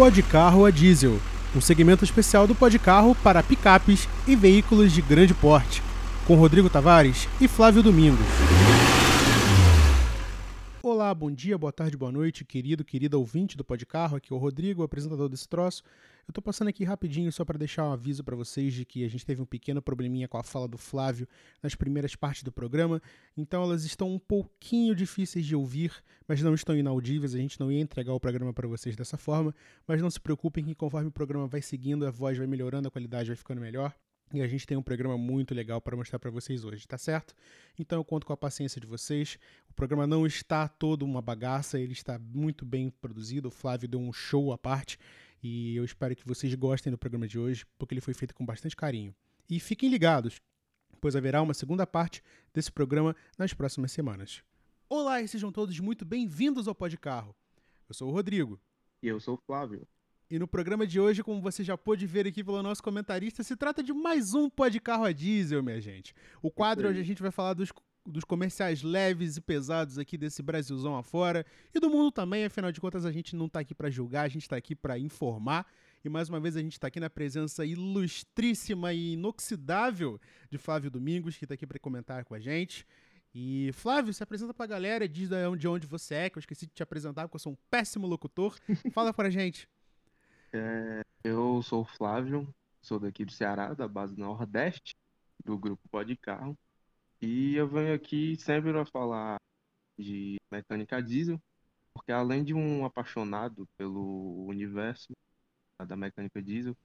Podcarro a diesel, um segmento especial do Podcarro para picapes e veículos de grande porte, com Rodrigo Tavares e Flávio Domingos. Bom dia, boa tarde, boa noite, querido, querida ouvinte do Podcarro, aqui é o Rodrigo, apresentador desse troço. Eu tô passando aqui rapidinho só para deixar um aviso para vocês de que a gente teve um pequeno probleminha com a fala do Flávio nas primeiras partes do programa, então elas estão um pouquinho difíceis de ouvir, mas não estão inaudíveis, a gente não ia entregar o programa para vocês dessa forma, mas não se preocupem que conforme o programa vai seguindo, a voz vai melhorando, a qualidade vai ficando melhor. E a gente tem um programa muito legal para mostrar para vocês hoje, tá certo? Então eu conto com a paciência de vocês. O programa não está todo uma bagaça, ele está muito bem produzido. O Flávio deu um show à parte e eu espero que vocês gostem do programa de hoje, porque ele foi feito com bastante carinho. E fiquem ligados, pois haverá uma segunda parte desse programa nas próximas semanas. Olá e sejam todos muito bem-vindos ao Podcarro. Eu sou o Rodrigo. E eu sou o Flávio. E no programa de hoje, como você já pôde ver aqui pelo nosso comentarista, se trata de mais um Podcarro a diesel, minha gente. O quadro onde a gente vai falar dos, dos comerciais leves e pesados aqui desse Brasilzão afora e do mundo também, afinal de contas a gente não tá aqui para julgar, a gente tá aqui para informar. E mais uma vez a gente está aqui na presença ilustríssima e inoxidável de Flávio Domingos, que está aqui para comentar com a gente. E Flávio, se apresenta pra galera, diz de onde você é, que eu esqueci de te apresentar, porque eu sou um péssimo locutor. Fala pra gente. É, eu sou o Flávio, sou daqui do Ceará, da base Nordeste, do grupo Pode Carro. E eu venho aqui sempre para falar de mecânica diesel, porque além de um apaixonado pelo universo da mecânica diesel,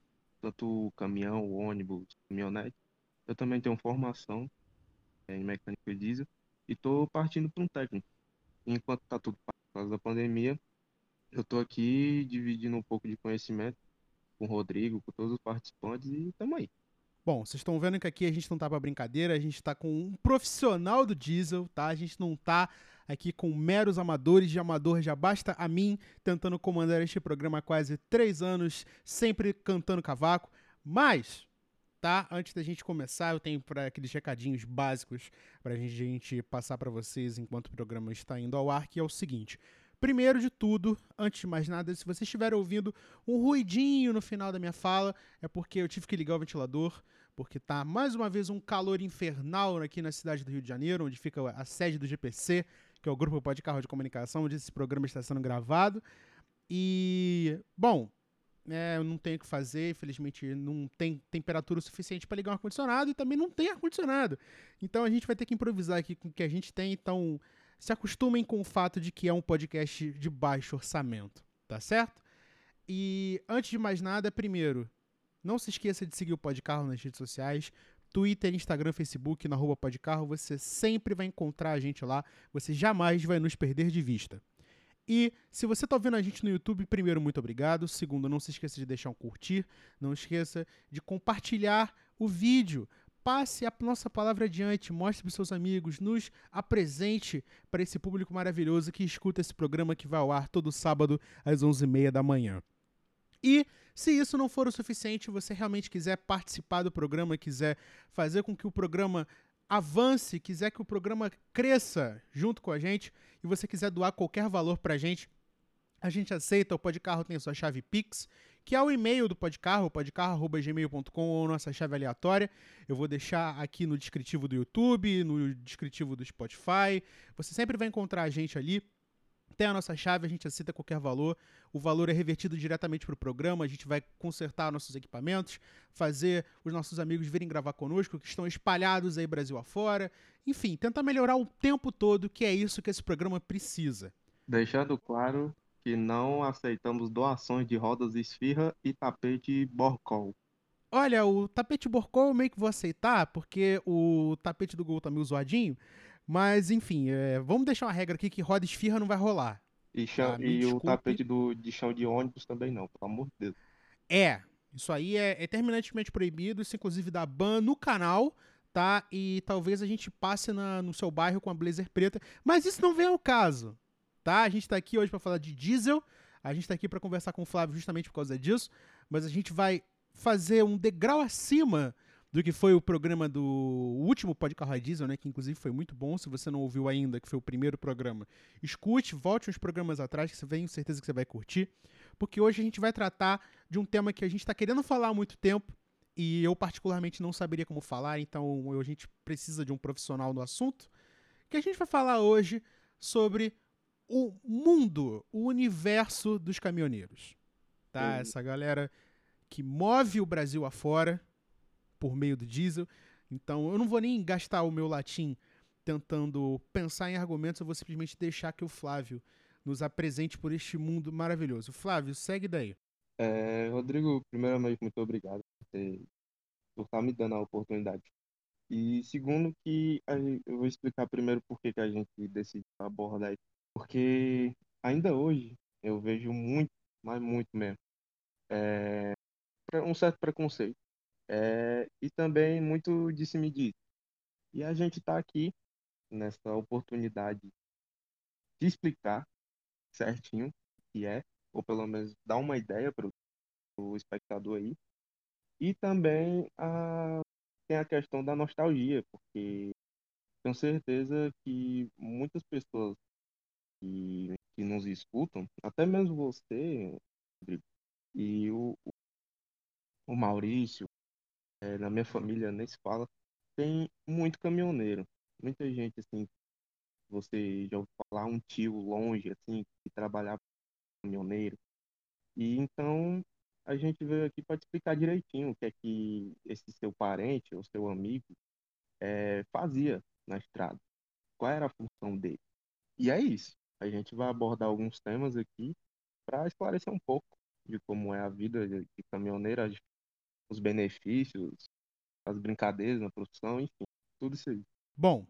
tanto caminhão, ônibus, caminhonete, eu também tenho formação em mecânica diesel e estou partindo para um técnico. Enquanto está tudo por causa da pandemia, eu estou aqui dividindo um pouco de conhecimento com o Rodrigo, com todos os participantes e estamos aí. Bom, vocês estão vendo que aqui a gente não tá para brincadeira, a gente tá com um profissional do diesel, tá? A gente não tá aqui com meros amadores de amador, já basta a mim tentando comandar este programa há quase três anos, sempre cantando cavaco. Mas, tá? Antes da gente começar, eu tenho para aqueles recadinhos básicos para a gente passar para vocês enquanto o programa está indo ao ar, que é o seguinte. Primeiro de tudo, antes de mais nada, se você estiver ouvindo um ruidinho no final da minha fala, é porque eu tive que ligar o ventilador, porque tá mais uma vez um calor infernal aqui na cidade do Rio de Janeiro, onde fica a sede do GPC, que é o Grupo Pode Carro de Comunicação, onde esse programa está sendo gravado. E, bom, é, eu não tenho o que fazer, infelizmente não tem temperatura suficiente para ligar um ar-condicionado e também não tem ar-condicionado. Então a gente vai ter que improvisar aqui com o que a gente tem, então se acostumem com o fato de que é um podcast de baixo orçamento, tá certo? E antes de mais nada, primeiro, não se esqueça de seguir o Podcarro nas redes sociais, Twitter, Instagram, Facebook, na rua Podcarro, você sempre vai encontrar a gente lá, você jamais vai nos perder de vista. E se você está ouvindo a gente no YouTube, primeiro, muito obrigado. Segundo, não se esqueça de deixar um curtir. Não esqueça de compartilhar o vídeo passe a nossa palavra adiante, mostre para seus amigos, nos apresente para esse público maravilhoso que escuta esse programa que vai ao ar todo sábado às 11h30 da manhã. E se isso não for o suficiente, você realmente quiser participar do programa, quiser fazer com que o programa avance, quiser que o programa cresça junto com a gente e você quiser doar qualquer valor para a gente, a gente aceita. O Podcarro tem a sua chave Pix que é o e-mail do Podcarro, podcarro.gmail.com ou nossa chave aleatória. Eu vou deixar aqui no descritivo do YouTube, no descritivo do Spotify. Você sempre vai encontrar a gente ali. Tem a nossa chave, a gente aceita qualquer valor. O valor é revertido diretamente para o programa. A gente vai consertar nossos equipamentos, fazer os nossos amigos virem gravar conosco, que estão espalhados aí Brasil afora. Enfim, tentar melhorar o tempo todo, que é isso que esse programa precisa. Deixando claro que não aceitamos doações de rodas esfirra e tapete borcol. Olha, o tapete borcol eu meio que vou aceitar, porque o tapete do Gol tá meio zoadinho. Mas, enfim, é, vamos deixar uma regra aqui que roda esfirra não vai rolar. E, chão, ah, e o tapete do, de chão de ônibus também não, pelo amor de Deus. É, isso aí é, é terminantemente proibido, isso inclusive dá ban no canal, tá? E talvez a gente passe na, no seu bairro com a blazer preta, mas isso não vem ao caso, tá? A gente está aqui hoje para falar de diesel. A gente está aqui para conversar com o Flávio justamente por causa disso, mas a gente vai fazer um degrau acima do que foi o programa do último Podcast Diesel, né, que inclusive foi muito bom. Se você não ouviu ainda, que foi o primeiro programa, escute, volte uns programas atrás, que você tem certeza que você vai curtir. porque hoje a gente vai tratar de um tema que a gente está querendo falar há muito tempo e eu particularmente não saberia como falar, então a gente precisa de um profissional no assunto. Que a gente vai falar hoje sobre o mundo, o universo dos caminhoneiros. Tá? Uhum. Essa galera que move o Brasil afora por meio do diesel. Então eu não vou nem gastar o meu latim tentando pensar em argumentos, eu vou simplesmente deixar que o Flávio nos apresente por este mundo maravilhoso. Flávio, segue daí. É, Rodrigo, primeiramente, muito obrigado por, ter, por estar me dando a oportunidade. E segundo que eu vou explicar primeiro por que que a gente decidiu abordar isso. Porque ainda hoje eu vejo muito, mas muito mesmo, é, um certo preconceito. É, e também muito disse-me-disse. E a gente está aqui nessa oportunidade de explicar certinho o que é, ou pelo menos dar uma ideia para o espectador aí. E também a, tem a questão da nostalgia, porque tenho certeza que muitas pessoas que, que nos escutam, até mesmo você, Rodrigo, e o, o Maurício, eh, na minha família nem se fala, tem muito caminhoneiro. Muita gente, assim, você já ouviu falar, um tio longe, assim, que trabalhava caminhoneiro. E então a gente veio aqui para te explicar direitinho o que é que esse seu parente ou seu amigo eh, fazia na estrada, qual era a função dele. E é isso. A gente vai abordar alguns temas aqui para esclarecer um pouco de como é a vida de, as- os benefícios, as brincadeiras na profissão, enfim, tudo isso aí. Bom,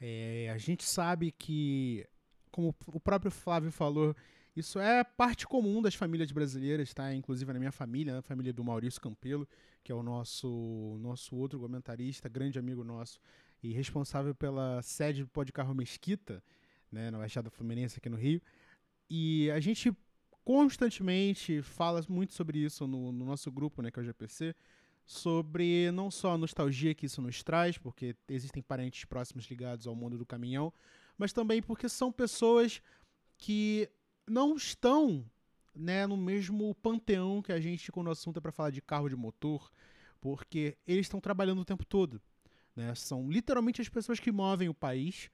é, a gente sabe que, como o próprio Flávio falou, isso é parte comum das famílias brasileiras, tá? Inclusive na minha família, na família do Maurício Campelo, que é o nosso, nosso outro comentarista, grande amigo nosso e responsável pela sede do Pó de Carro Mesquita, né, na Baixada Fluminense aqui no Rio. E a gente constantemente fala muito sobre isso no, no nosso grupo, né, que é o GPC, sobre não só a nostalgia que isso nos traz, porque existem parentes próximos ligados ao mundo do caminhão, mas também porque são pessoas que não estão né, no mesmo panteão que a gente quando o assunto é para falar de carro de motor, porque eles estão trabalhando o tempo todo. Né? São literalmente as pessoas que movem o país,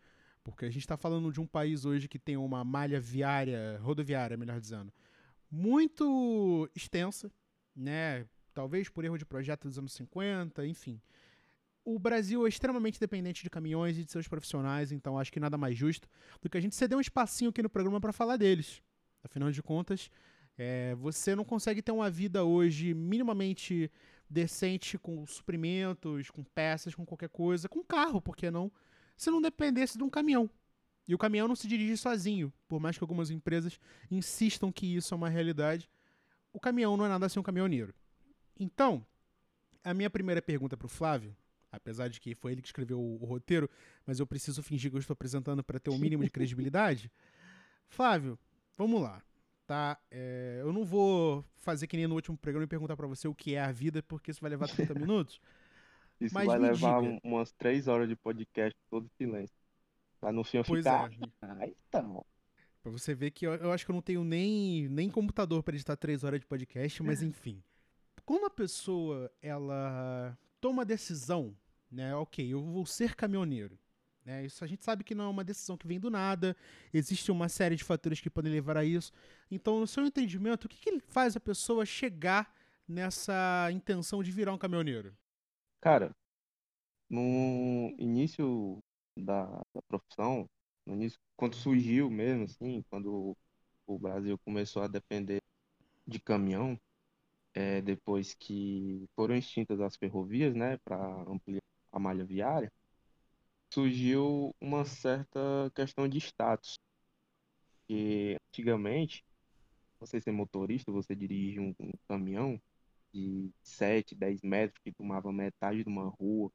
porque a gente está falando de um país hoje que tem uma malha viária, rodoviária, melhor dizendo, muito extensa, né? Talvez por erro de projeto dos anos 50, enfim. O Brasil é extremamente dependente de caminhões e de seus profissionais, então acho que nada mais justo do que a gente ceder um espacinho aqui no programa para falar deles. Afinal de contas, é, você não consegue ter uma vida hoje minimamente decente com suprimentos, com peças, com qualquer coisa, com carro, por que não? Se não dependesse de um caminhão. E o caminhão não se dirige sozinho, por mais que algumas empresas insistam que isso é uma realidade. O caminhão não é nada sem um caminhoneiro. Então, a minha primeira pergunta para o Flávio, apesar de que foi ele que escreveu o, o roteiro, mas eu preciso fingir que eu estou apresentando para ter o um mínimo de credibilidade. Flávio, vamos lá. Tá? É, eu não vou fazer que nem no último programa e perguntar para você o que é a vida, porque isso vai levar 30 minutos. Isso Mas vai levar diga. um- umas três horas de podcast todo silêncio. Pra no fim eu Pois ficar. é. Ah, então. Pra você ver que eu, eu acho que eu não tenho nem, nem computador para editar três horas de podcast, mas enfim. Quando a pessoa ela toma a decisão, né? Ok, eu vou ser caminhoneiro. Né, isso a gente sabe que não é uma decisão que vem do nada. Existe uma série de fatores que podem levar a isso. Então, no seu entendimento, o que, que faz a pessoa chegar nessa intenção de virar um caminhoneiro? Cara, no início da, da profissão, no início, quando surgiu mesmo, assim, quando o Brasil começou a depender de caminhão, é, depois que foram extintas as ferrovias, né, para ampliar a malha viária, surgiu uma certa questão de status. Que antigamente, você ser motorista, você dirige um, um caminhão de 7, 10 metros que tomava metade de uma rua.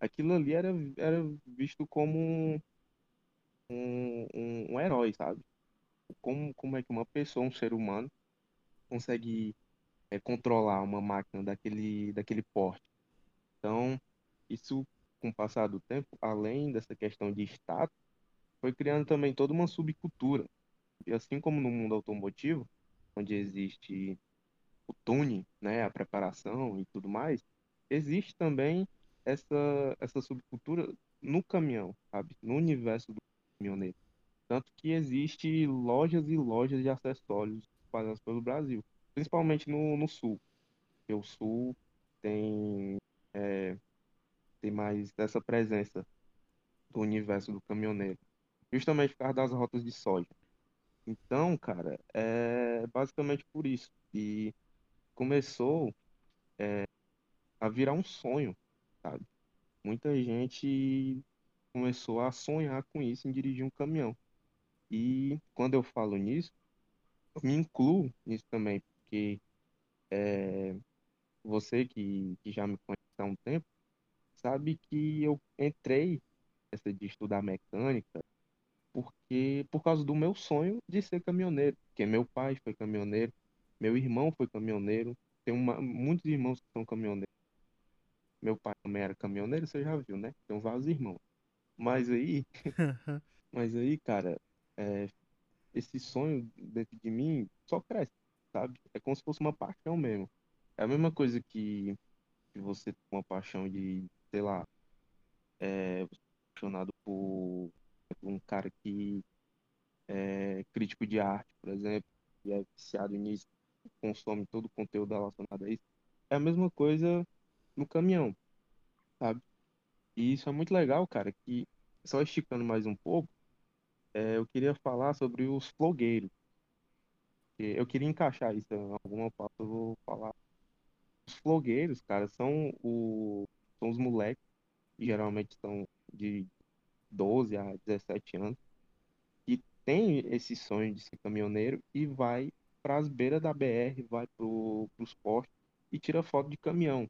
Aquilo ali era, era visto como um, um, um- herói, sabe? Como, como é que uma pessoa, um ser humano, consegue é, controlar uma máquina daquele, daquele porte? Então, isso, com o passar do tempo, além dessa questão de status, foi criando também toda uma subcultura. E assim como no mundo automotivo, onde existe o tuning, né, a preparação e tudo mais, existe também essa, essa subcultura no caminhão, sabe? No universo do caminhoneiro. Tanto que existe lojas e lojas de acessórios espalhadas pelo Brasil, principalmente no, no sul. Porque o sul tem, é, tem mais essa presença do universo do caminhoneiro, justamente por causa das rotas de soja. Então, cara, é basicamente por isso. E começou é, a virar um sonho, sabe? Muita gente começou a sonhar com isso, em dirigir um caminhão. E quando eu falo nisso, eu me incluo nisso também, porque é, você que, que já me conhece há um tempo, sabe que eu entrei nessa de estudar mecânica porque por causa do meu sonho de ser caminhoneiro, porque meu pai foi caminhoneiro, meu irmão foi caminhoneiro, tem uma, muitos irmãos que são caminhoneiros. Meu pai também era caminhoneiro, você já viu, né? Tem vários irmãos. Mas aí, mas aí, cara, é, esse sonho dentro de mim só cresce, sabe? É como se fosse uma paixão mesmo. É a mesma coisa que, que você tem uma paixão de, sei lá, é, apaixonado por um cara que é crítico de arte, por exemplo, e é viciado nisso, consome todo o conteúdo relacionado a isso. É a mesma coisa no caminhão, sabe? E isso é muito legal, cara, que só esticando mais um pouco, é, eu queria falar sobre os flogueiros. Eu queria encaixar isso em alguma parte, eu vou falar. Os flogueiros, cara, são, o, são os moleques, que geralmente são de 12 a 17 anos, que tem esse sonho de ser caminhoneiro e vai para as beiras da BR, vai para os postos e tira foto de caminhão.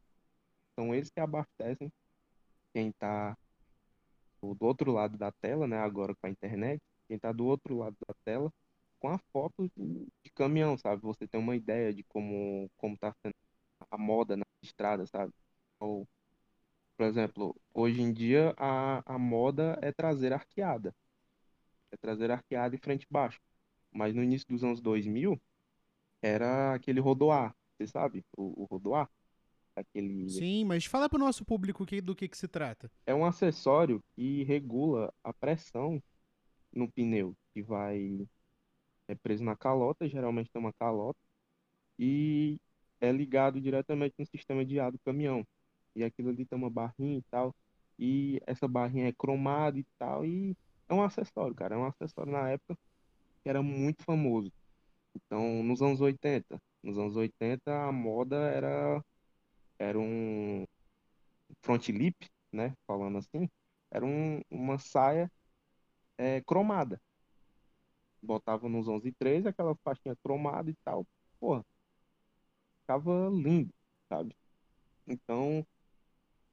São eles que abastecem quem está do outro lado da tela, né, agora com a internet, quem está do outro lado da tela com a foto de caminhão, sabe? Você tem uma ideia de como como está sendo a moda na estrada, sabe? Ou por exemplo, hoje em dia a, a moda é trazer arqueada. É trazer arqueada e frente baixo. Mas no início dos anos 2000, era aquele rodoar, você sabe? O, o rodoar. Aquele... Sim, mas fala para o nosso público que, do que, que se trata. É um acessório que regula a pressão no pneu, que vai é preso na calota, geralmente tem uma calota, e é ligado diretamente no sistema de ar do caminhão e aquilo ali tem uma barrinha e tal, e essa barrinha é cromada e tal, e é um acessório, cara, é um acessório na época que era muito famoso. Então, nos anos 80, nos anos 80 a moda era era um front lip, né, falando assim, era um, uma saia é, cromada. Botava nos 11 e 13, aquela faixinha cromada e tal, porra, ficava lindo, sabe? Então,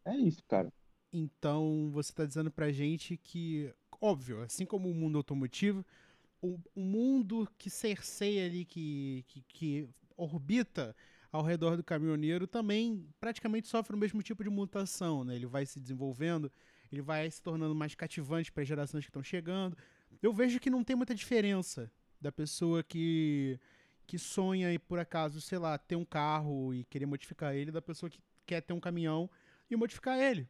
é isso, cara. Então, você está dizendo pra gente que, óbvio, assim como o mundo automotivo, o, o mundo que cerceia ali, que, que, que orbita ao redor do caminhoneiro também praticamente sofre o mesmo tipo de mutação, né? Ele vai se desenvolvendo, ele vai se tornando mais cativante para as gerações que estão chegando. Eu vejo que não tem muita diferença da pessoa que que sonha e por acaso, sei lá, ter um carro e querer modificar ele da pessoa que quer ter um caminhão e modificar ele.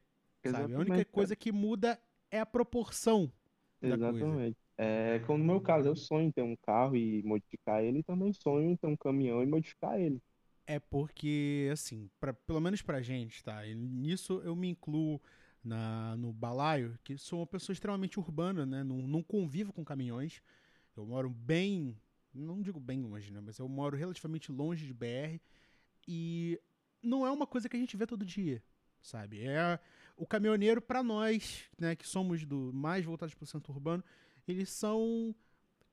Sabe? A única coisa que muda é a proporção Exatamente. É, como no meu caso, eu sonho em ter um carro e modificar ele, e também sonho em ter um caminhão e modificar ele. É porque, assim, pra, pelo menos pra gente, tá? E nisso eu me incluo na, no balaio, que sou uma pessoa extremamente urbana, né? Não, não convivo com caminhões. Eu moro bem, não digo bem longe, né? Mas eu moro relativamente longe de BR. E não é uma coisa que a gente vê todo dia sabe? É o caminhoneiro para nós, né, que somos do mais voltados para o centro urbano, eles são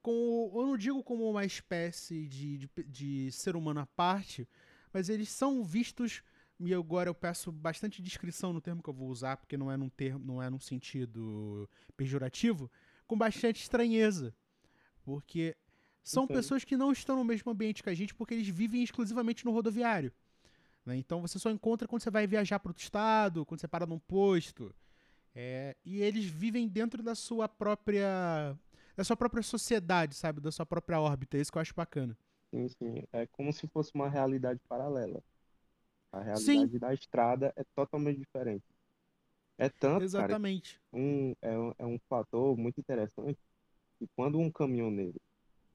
com, eu não digo como uma espécie de, de, de ser humano à parte, mas eles são vistos e agora eu peço bastante descrição no termo que eu vou usar, porque não é num termo, não é num sentido pejorativo, com bastante estranheza. Porque são okay. pessoas que não estão no mesmo ambiente que a gente porque eles vivem exclusivamente no rodoviário. Né? Então você só encontra quando você vai viajar para outro estado, quando você para num posto. É, e eles vivem dentro da sua própria da sua própria sociedade, sabe? Da sua própria órbita. É isso que eu acho bacana. Sim, sim. É como se fosse uma realidade paralela. A Sim, realidade da estrada é totalmente diferente. É tanto, cara, exatamente. um, é, um- é um fator muito interessante que quando um caminhoneiro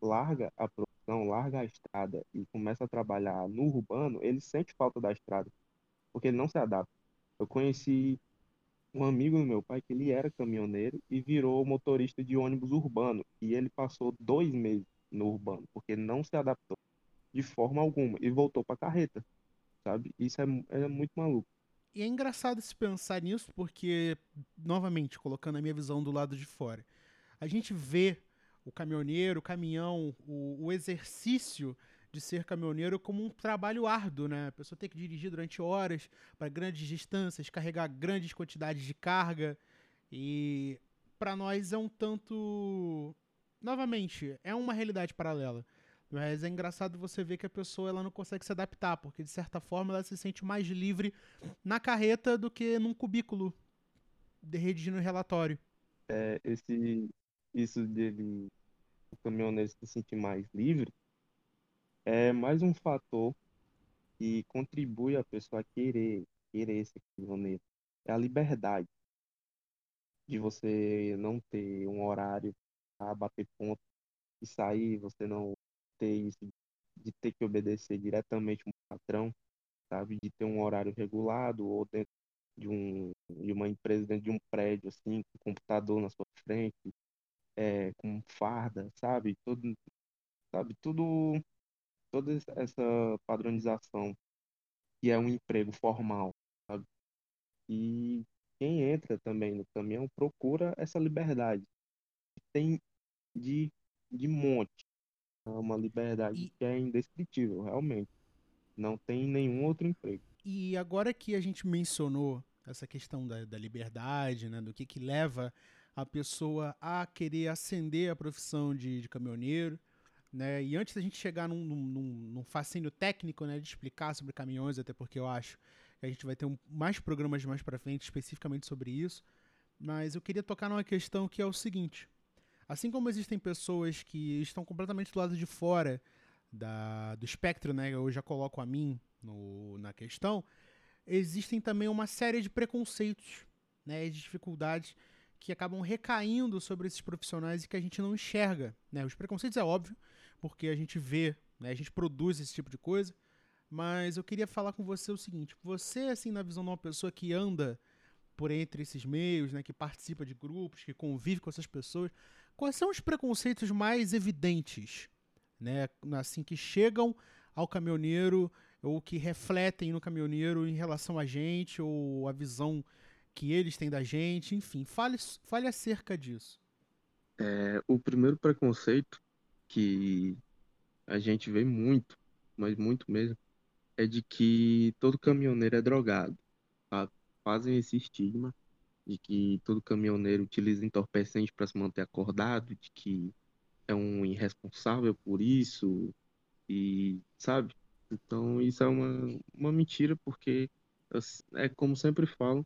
larga a profissão, larga a estrada e começa a trabalhar no urbano, ele sente falta da estrada, porque ele não se adapta. Eu conheci um amigo do meu pai que ele era caminhoneiro e virou motorista de ônibus urbano, e ele passou dois meses no urbano, porque não se adaptou de forma alguma e voltou para carreta, sabe? Isso é, é muito maluco. E é engraçado se pensar nisso porque, novamente, colocando a minha visão do lado de fora, a gente vê o caminhoneiro, o caminhão, o, o exercício de ser caminhoneiro como um trabalho árduo, né? A pessoa tem que dirigir durante horas para grandes distâncias, carregar grandes quantidades de carga e para nós é um tanto, novamente, é uma realidade paralela. Mas é engraçado você ver que a pessoa ela não consegue se adaptar, porque de certa forma ela se sente mais livre na carreta do que num cubículo de redigindo relatório. É, esse, isso dele, o caminhoneiro se sentir mais livre, é mais um fator que contribui a pessoa querer, querer ser caminhoneiro. É a liberdade de você não ter um horário a bater ponto e sair, você não ter isso de ter que obedecer diretamente um patrão, sabe? De ter um horário regulado ou dentro de um de uma empresa dentro de um prédio assim, com computador na sua frente, é, com farda, sabe? Todo, sabe? Tudo toda essa padronização que é um emprego formal, sabe? E quem entra também no caminhão procura essa liberdade. Tem de de monte, é uma liberdade E, que é indescritível, realmente. Não tem nenhum outro emprego. e agora que a gente mencionou essa questão da, da liberdade, né, do que, que leva a pessoa a querer ascender a profissão de, de caminhoneiro, né, e antes da gente chegar num, num, num, fascínio técnico, né, de explicar sobre caminhões, até porque eu acho que a gente vai ter um, mais programas mais para frente especificamente sobre isso, mas eu queria tocar numa questão que é o seguinte: assim como existem pessoas que estão completamente do lado de fora da, do espectro, né, eu já coloco a mim no, na questão, existem também uma série de preconceitos, né, de dificuldades que acabam recaindo sobre esses profissionais e que a gente não enxerga. Né? Os preconceitos é óbvio, porque a gente vê, né, a gente produz esse tipo de coisa, mas eu queria falar com você o seguinte: você, assim, na visão de uma pessoa que anda por entre esses meios, né, que participa de grupos, que convive com essas pessoas, quais são os preconceitos mais evidentes, né, assim que chegam ao caminhoneiro ou que refletem no caminhoneiro em relação a gente ou a visão que eles têm da gente, enfim, fale, fale acerca disso. É, o primeiro preconceito que a gente vê muito, mas muito mesmo, é de que todo caminhoneiro é drogado, sabe? Fazem esse estigma de que todo caminhoneiro utiliza entorpecente para se manter acordado, de que é um irresponsável por isso, e sabe? Então isso é uma, uma mentira, porque é como sempre falo,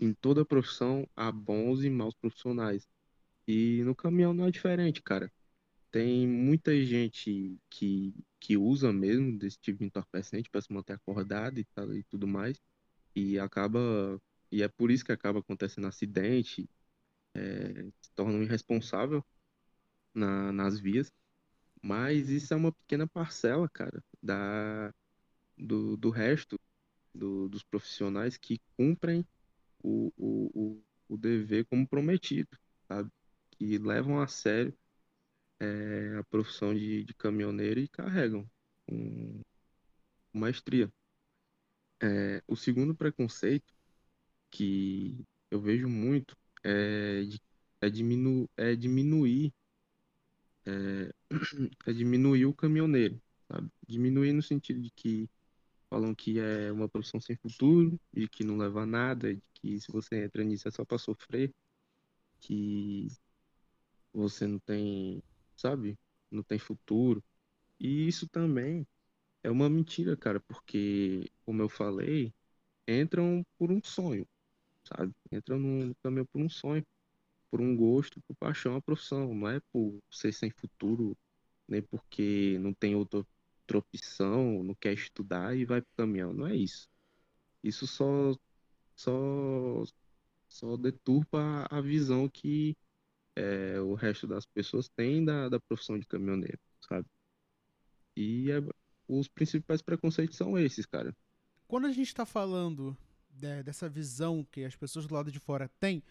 em toda profissão há bons e maus profissionais. E no caminhão não é diferente, cara. Tem muita gente que, que usa mesmo desse tipo de entorpecente para se manter acordado e, tal, e tudo mais, e acaba, e é por isso que acaba acontecendo acidente, é, se torna irresponsável na, nas vias, mas isso é uma pequena parcela, cara, da, do, do resto do, dos profissionais que cumprem o, o, o, dever como prometido, sabe? Que levam a sério é, a profissão de, de caminhoneiro e carregam com maestria. É, o segundo preconceito que eu vejo muito é, é, diminu, é diminuir é, é diminuir o caminhoneiro, sabe? Diminuir no sentido de que falam que é uma profissão sem futuro, de que não leva a nada, de que se você entra nisso é só para sofrer, que você não tem, sabe? Não tem futuro. E isso também é uma mentira, cara, porque, como eu falei, entram por um sonho, sabe? Entram no caminho por um sonho, por um gosto, por paixão a profissão, não é por ser sem futuro, nem porque não tem outra, outra opção, não quer estudar e vai pro caminhão. Não é isso. Isso só, só, só deturpa a visão que é, o resto das pessoas tem da, da profissão de caminhoneiro, sabe? E é, os principais preconceitos são esses, cara. Quando a gente está falando de, dessa visão que as pessoas do lado de fora têm,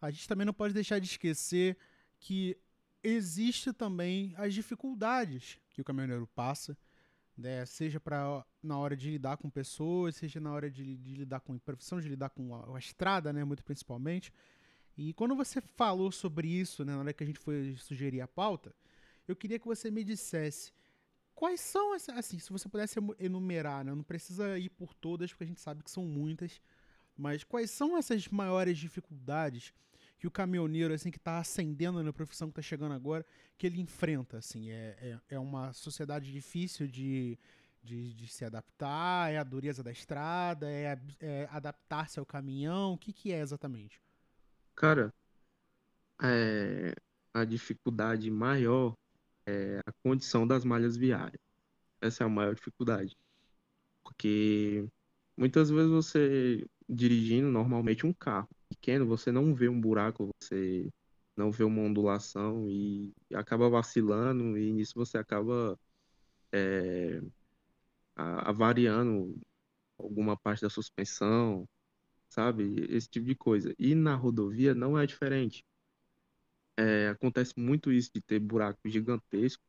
a gente também não pode deixar de esquecer que existe também as dificuldades que o caminhoneiro passa, né? seja para na hora de lidar com pessoas, seja na hora de, de lidar com profissão, de lidar com a, a, estrada, né, muito principalmente. E quando você falou sobre isso, né, na hora que a gente foi sugerir a pauta, eu queria que você me dissesse quais são, assim, se você pudesse enumerar, né, não precisa ir por todas, porque a gente sabe que são muitas, mas quais são essas maiores dificuldades que o caminhoneiro, assim, que está ascendendo na profissão que está chegando agora, que ele enfrenta, assim, é, é, é uma sociedade difícil de, de, de, se adaptar, é a dureza da estrada, é, é adaptar-se ao caminhão, o que que é exatamente? Cara, é, a dificuldade maior é a condição das malhas viárias. Essa é a maior dificuldade. Porque muitas vezes você dirigindo normalmente um carro pequeno, você não vê um buraco, você não vê uma ondulação e acaba vacilando e nisso você acaba é, avariando alguma parte da suspensão, sabe? Esse tipo de coisa. E na rodovia não é diferente. É, acontece muito isso de ter buraco gigantesco,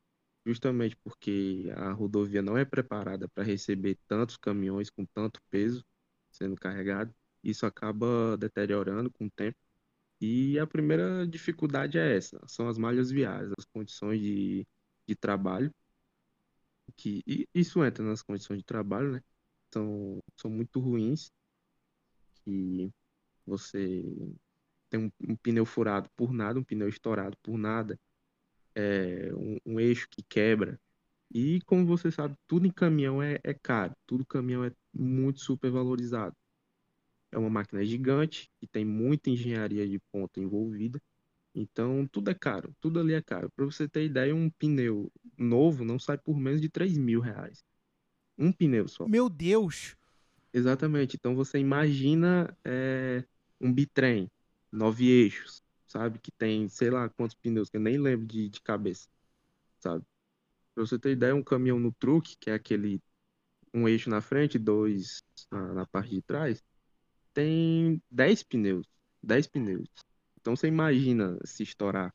justamente porque a rodovia não é preparada para receber tantos caminhões com tanto peso sendo carregado. Isso acaba deteriorando com o tempo. E a primeira dificuldade é essa, são as malhas viárias, as condições de, de trabalho, que isso entra nas condições de trabalho, né? São, são muito ruins, que você tem um, um, pneu furado por nada, um pneu estourado por nada, é, um, um, eixo que quebra. E como você sabe, tudo em caminhão é, é caro, tudo caminhão é muito super valorizado. É uma máquina gigante que tem muita engenharia de ponta envolvida. Então, tudo é caro, tudo ali é caro. Para você ter ideia, um pneu novo não sai por menos de 3 mil reais. Um pneu só. Meu Deus! Exatamente. Então, você imagina é, um bitrem nove eixos, sabe? Que tem, sei lá quantos pneus, que eu nem lembro de, de cabeça, sabe? Pra você ter ideia, um caminhão no truque, que é aquele um eixo na frente, dois na, na parte de trás, tem dez pneus. dez pneus. Então você imagina se estourar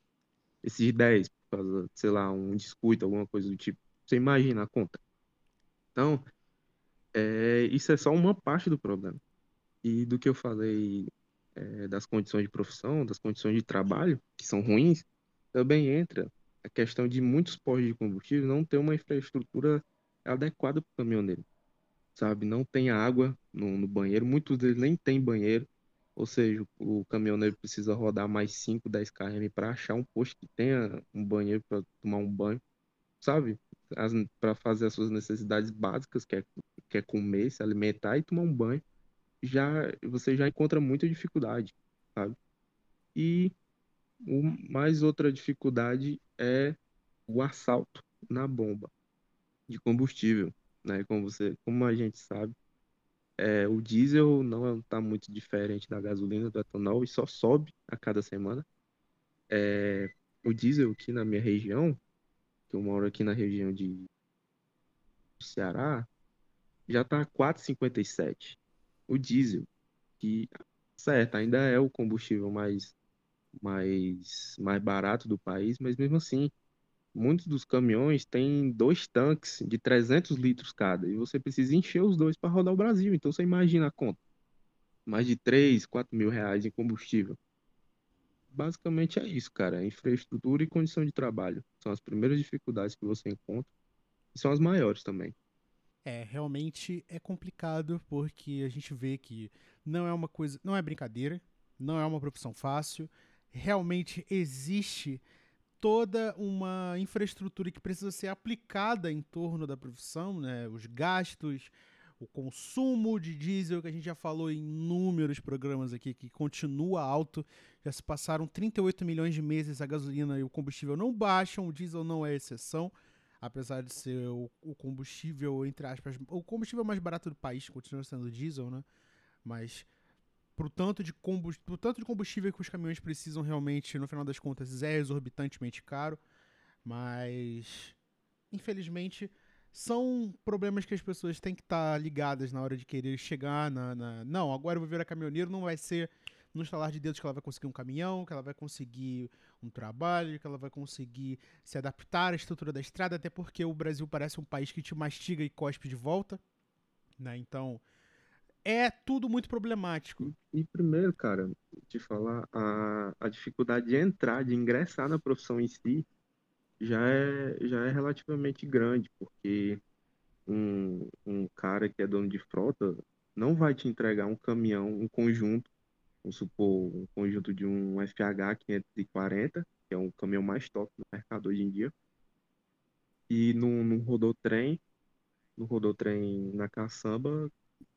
esses dez por causa, sei lá, um descuido, alguma coisa do tipo. Você imagina a conta. Então, é, isso é só uma parte do problema. E do que eu falei é, das condições de profissão, das condições de trabalho, que são ruins, também entra a questão de muitos postos de combustível não ter uma infraestrutura adequada para o caminhoneiro, sabe? Não tem água no, no, banheiro, muitos deles nem têm banheiro, ou seja, o caminhoneiro precisa rodar mais 5, 10 km para achar um posto que tenha um banheiro para tomar um banho, sabe? Para fazer as suas necessidades básicas, que é, que é comer, se alimentar e tomar um banho já você já encontra muita dificuldade, sabe? E o, mais outra dificuldade é o assalto na bomba de combustível, né? Como você, como a gente sabe, é, o diesel não está muito diferente da gasolina, do etanol e só sobe a cada semana. É, o diesel aqui na minha região, que eu moro aqui na região de Ceará, já está 4,57 o diesel, que, certo, ainda é o combustível mais, mais, mais barato do país, mas mesmo assim, muitos dos caminhões têm dois tanques de 300 litros cada, e você precisa encher os dois para rodar o Brasil. Então você imagina a conta. Mais de 3, 4 mil reais em combustível. Basicamente é isso, cara. Infraestrutura e condição de trabalho. São as primeiras dificuldades que você encontra. E são as maiores também. É, realmente é complicado porque a gente vê que não é uma coisa, não é brincadeira, não é uma profissão fácil. Realmente existe toda uma infraestrutura que precisa ser aplicada em torno da profissão, né? Os gastos, o consumo de diesel, que a gente já falou em inúmeros programas aqui, que continua alto. Já se passaram 38 milhões de meses, a gasolina e o combustível não baixam, o diesel não é exceção. apesar de ser o, o, combustível, entre aspas, o combustível mais barato do país, continua sendo diesel, né? Mas pro tanto de combustível, pro tanto de combustível que os caminhões precisam realmente, no final das contas, é exorbitantemente caro. Mas infelizmente são problemas que as pessoas têm que estar tá ligadas na hora de querer chegar na, na, Não, agora eu vou virar caminhoneiro, não vai ser no estalar de dedos que ela vai conseguir um caminhão, que ela vai conseguir um trabalho, que ela vai conseguir se adaptar à estrutura da estrada, até porque o Brasil parece um país que te mastiga e cospe de volta, né? Então, é tudo muito problemático. E, primeiro, cara, te falar, a, a dificuldade de entrar, de ingressar na profissão em si, já é, já é relativamente grande, porque um, um cara que é dono de frota não vai te entregar um caminhão, um conjunto, vamos supor, um conjunto de um FH 540, que é um caminhão mais top no mercado hoje em dia, e num, num rodotrem, no rodotrem na caçamba,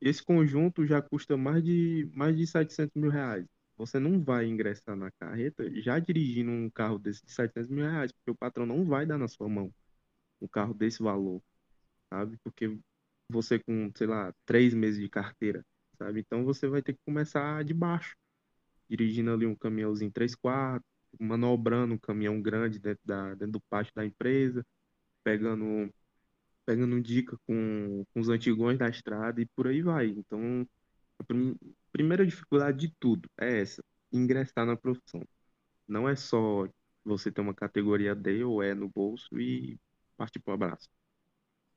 esse conjunto já custa mais de, mais de 700 mil reais. Você não vai ingressar na carreta já dirigindo um carro desse de 700 mil reais, porque o patrão não vai dar na sua mão um carro desse valor, sabe? Porque você com, sei lá, três meses de carteira, sabe? Então você vai ter que começar de baixo, dirigindo ali um caminhãozinho 3 4 manobrando um caminhão grande dentro, da, dentro do pátio da empresa, pegando pegando dica com, com os antigões da estrada e por aí vai. Então, a prim, primeira dificuldade de tudo é essa, ingressar na profissão. Não é só você ter uma categoria D ou E no bolso e partir para o abraço.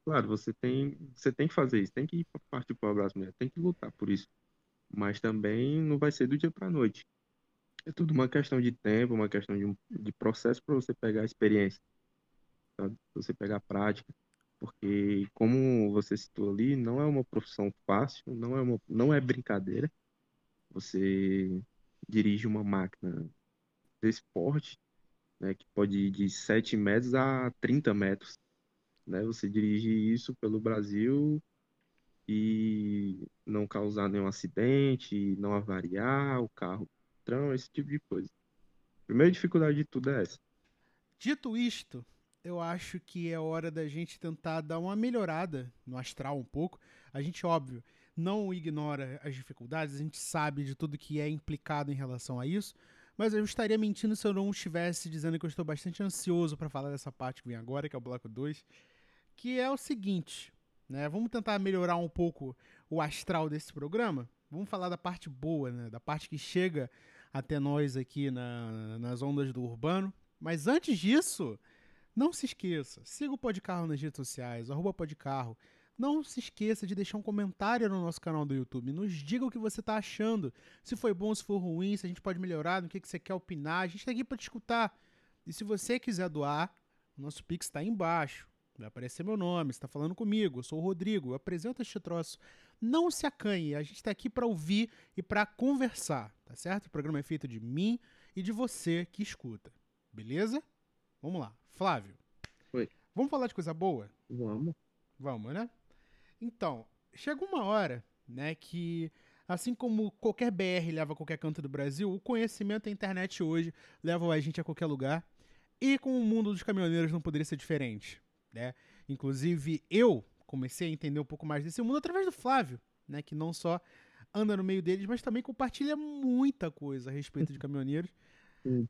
Claro, você tem, você tem que fazer isso, tem que ir partir para o abraço mesmo, tem que lutar por isso. Mas também não vai ser do dia para a noite. É tudo uma questão de tempo, uma questão de, de processo para você pegar a experiência, sabe? Você pegar a prática porque como você citou ali, não é uma profissão fácil, não é uma, não é brincadeira. Você dirige uma máquina desse porte, né, que pode ir de 7 metros a 30 metros, né? Você dirige isso pelo Brasil e não causar nenhum acidente, não avariar o carro, esse tipo de coisa. A primeira dificuldade de tudo é essa. Dito isto, eu acho que é hora da gente tentar dar uma melhorada no astral um pouco. A gente, óbvio, não ignora as dificuldades, a gente sabe de tudo que é implicado em relação a isso, mas eu estaria mentindo se eu não estivesse dizendo que eu estou bastante ansioso para falar dessa parte que vem agora, que é o bloco 2, que é o seguinte, né? Vamos tentar melhorar um pouco o astral desse programa. Vamos falar da parte boa, né? Da parte que chega até nós aqui na, nas ondas do urbano. Mas antes disso, não se esqueça, siga o Podcarro nas redes sociais, arroba Podcarro. Não se esqueça de deixar um comentário no nosso canal do YouTube. Nos diga o que você está achando. Se foi bom, se for ruim, se a gente pode melhorar, no que, que você quer opinar. A gente está aqui para te escutar. E se você quiser doar, o nosso Pix está embaixo. Vai aparecer meu nome, está falando comigo. Eu sou o Rodrigo, eu apresento este troço. Não se acanhe, a gente está aqui para ouvir e para conversar, tá certo? O programa é feito de mim e de você que escuta. Beleza? Vamos lá. Flávio. Oi. Vamos falar de coisa boa? Vamos. Vamos, né? Então, chega uma hora, né, que assim como qualquer BR leva a qualquer canto do Brasil, o conhecimento da internet hoje leva a gente a qualquer lugar. E com o mundo dos caminhoneiros não poderia ser diferente, né? Inclusive, eu comecei a entender um pouco mais desse mundo através do Flávio, né, que não só anda no meio deles, mas também compartilha muita coisa a respeito de caminhoneiros.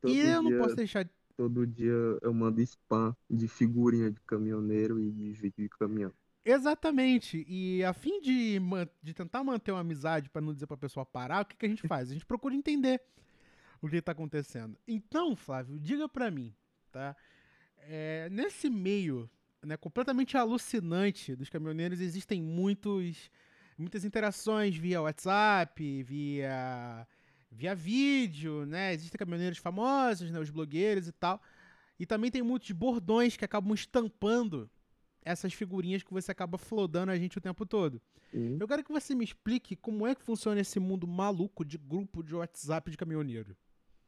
e eu não posso deixar todo dia eu mando spam de figurinha de caminhoneiro e de vídeo de caminhão. Exatamente. E a fim de, de tentar manter uma amizade para não dizer pra pessoa parar, o que, que a gente faz? A gente procura entender o que está acontecendo. Então, Flávio, diga para mim, tá? É, nesse meio né, completamente alucinante dos caminhoneiros, existem muitos, muitas interações via WhatsApp, via via vídeo, né? Existem caminhoneiros famosos, né? Os blogueiros e tal. E também tem muitos bordões que acabam estampando essas figurinhas que você acaba flodando a gente o tempo todo. Uhum. Eu quero que você me explique como é que funciona esse mundo maluco de grupo de WhatsApp de caminhoneiro.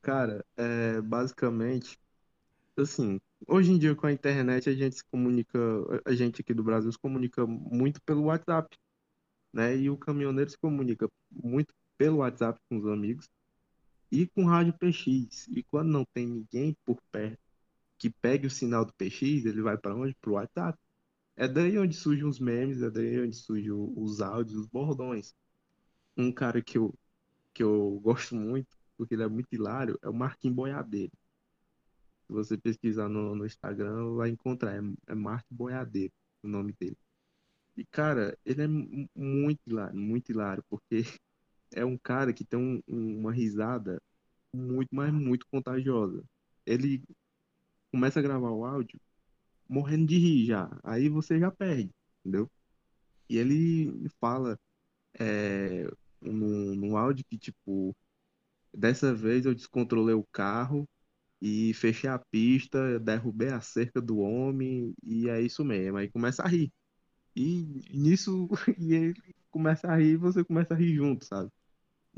Cara, é, basicamente, assim, hoje em dia com a internet a gente se comunica, a gente aqui do Brasil se comunica muito pelo WhatsApp, né? E o caminhoneiro se comunica muito pelo WhatsApp com os amigos e com rádio PX. E quando não tem ninguém por perto que pegue o sinal do PX, ele vai para onde? Pro WhatsApp. É daí onde surgem os memes, é daí onde surgem os áudios, os bordões. Um cara que eu, que eu gosto muito, porque ele é muito hilário, é o Marquinhos Boiadeiro. Se você pesquisar no, no Instagram, vai encontrar. É, é Marquinhos Boiadeiro o nome dele. E, cara, ele é muito hilário, muito hilário, porque é um cara que tem um, uma risada muito, mas muito contagiosa. Ele começa a gravar o áudio morrendo de rir já. Aí você já perde, entendeu? E ele fala é, num, áudio que, tipo, dessa vez eu descontrolei o carro e fechei a pista, derrubei a cerca do homem e é isso mesmo. Aí começa a rir. E nisso, e ele começa a rir e você começa a rir junto, sabe?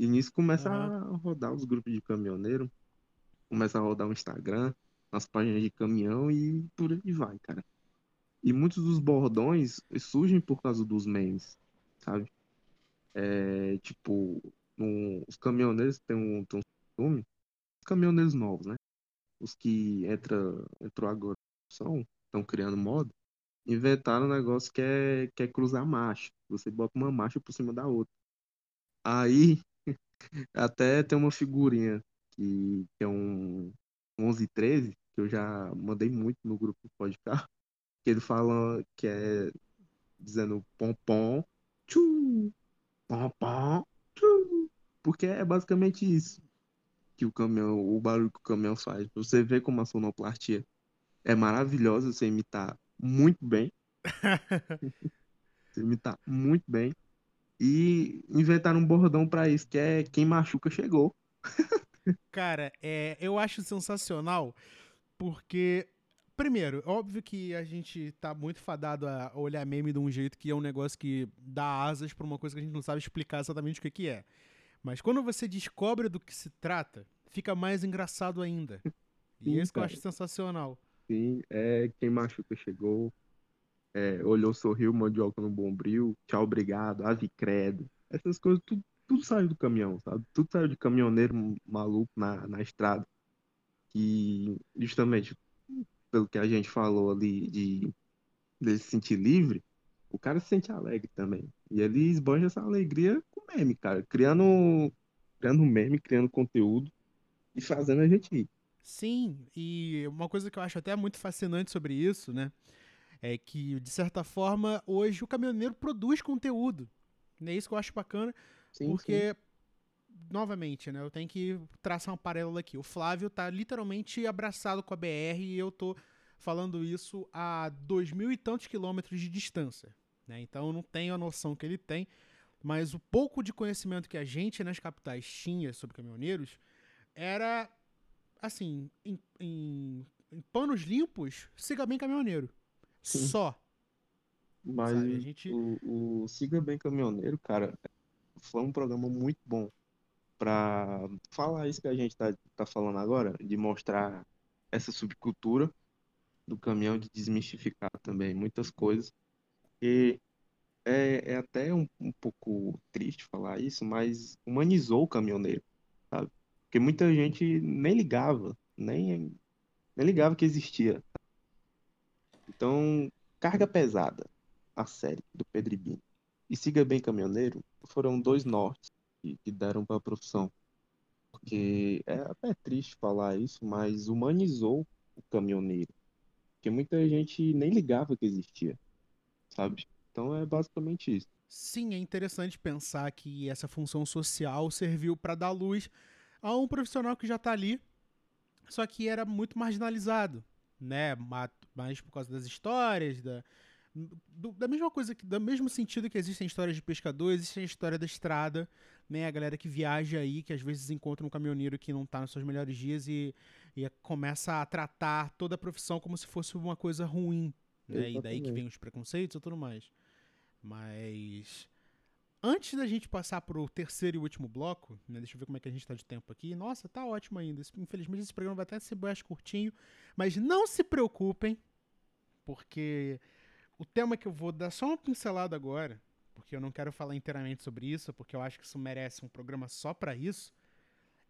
E nisso começa uhum. a rodar os grupos de caminhoneiro, começa a rodar o Instagram, nas páginas de caminhão e por aí vai, cara. E muitos dos bordões surgem por causa dos memes, sabe? É, tipo, os caminhoneiros têm um, têm um filme, os caminhoneiros novos, né? Os que entra, entrou agora são, estão criando moda, inventaram um negócio que é, que é cruzar marcha. Você bota uma marcha por cima da outra. Aí, até tem uma figurinha que, que é um 11 13, que eu já mandei muito no grupo do podcast, que ele fala que é dizendo pompom, tchum, pompom, tchum, porque é basicamente isso que o caminhão, o barulho que o caminhão faz. Você vê como a sonoplastia é maravilhosa, você imitar muito bem. você imitar muito bem. E inventaram um bordão para isso, que é quem machuca chegou. Cara, é, eu acho sensacional porque, primeiro, óbvio que a gente tá muito fadado a olhar meme de um jeito que é um negócio que dá asas pra uma coisa que a gente não sabe explicar exatamente o que, que é. Mas quando você descobre do que se trata, fica mais engraçado ainda. E Sim, isso que eu acho sensacional. Sim, é quem machuca chegou, é, olhou, sorriu, mandioca no bombril, tchau, obrigado, ave credo. Essas coisas, tudo, tudo saiu do caminhão, sabe? Tudo saiu de caminhoneiro maluco na, na estrada que justamente pelo que a gente falou ali de dele se sentir livre, o cara se sente alegre também. E ele esbanja essa alegria com meme, cara, criando criando meme, criando conteúdo e fazendo a gente rir. Sim, e uma coisa que eu acho até muito fascinante sobre isso, né, é que de certa forma hoje o caminhoneiro produz conteúdo. É isso que eu acho bacana, sim, porque sim novamente, né? Eu tenho que traçar um paralelo aqui. O Flávio tá literalmente abraçado com a BR e eu tô falando isso a dois mil e tantos quilômetros de distância. Né? Então eu não tenho a noção que ele tem, mas o pouco de conhecimento que a gente nas capitais tinha sobre caminhoneiros era assim, em, em, em panos limpos, siga bem caminhoneiro. Sim. Só. Mas gente... o, o Siga Bem Caminhoneiro, cara, foi um programa muito bom para falar isso que a gente está tá falando agora, de mostrar essa subcultura do caminhão, de desmistificar também muitas coisas. E é, é até um, um pouco triste falar isso, mas humanizou o caminhoneiro, sabe? Porque muita gente nem ligava, nem, nem ligava que existia. Então, Carga Pesada, a série do Pedro Ibino, e Siga Bem Caminhoneiro foram dois nortes que, que deram para a profissão. Porque é até triste falar isso, mas humanizou o caminhoneiro. Porque muita gente nem ligava que existia, sabe? Então é basicamente isso. Sim, é interessante pensar que essa função social serviu para dar luz a um profissional que já está ali, só que era muito marginalizado, né? Mais por causa das histórias, da, do, da mesma coisa, do mesmo sentido que existem histórias de pescador, existe a história da estrada, né? A galera que viaja aí, que às vezes encontra um caminhoneiro que não está nos seus melhores dias e, e começa a tratar toda a profissão como se fosse uma coisa ruim, né? E daí que vem os preconceitos e tudo mais. Mas antes da gente passar pro terceiro e último bloco, né? Deixa eu ver como é que a gente tá de tempo aqui. Nossa, tá ótimo ainda. Infelizmente esse programa vai até ser mais curtinho, mas não se preocupem, porque o tema que eu vou dar só uma pincelada agora, porque eu não quero falar inteiramente sobre isso, porque eu acho que isso merece um programa só para isso,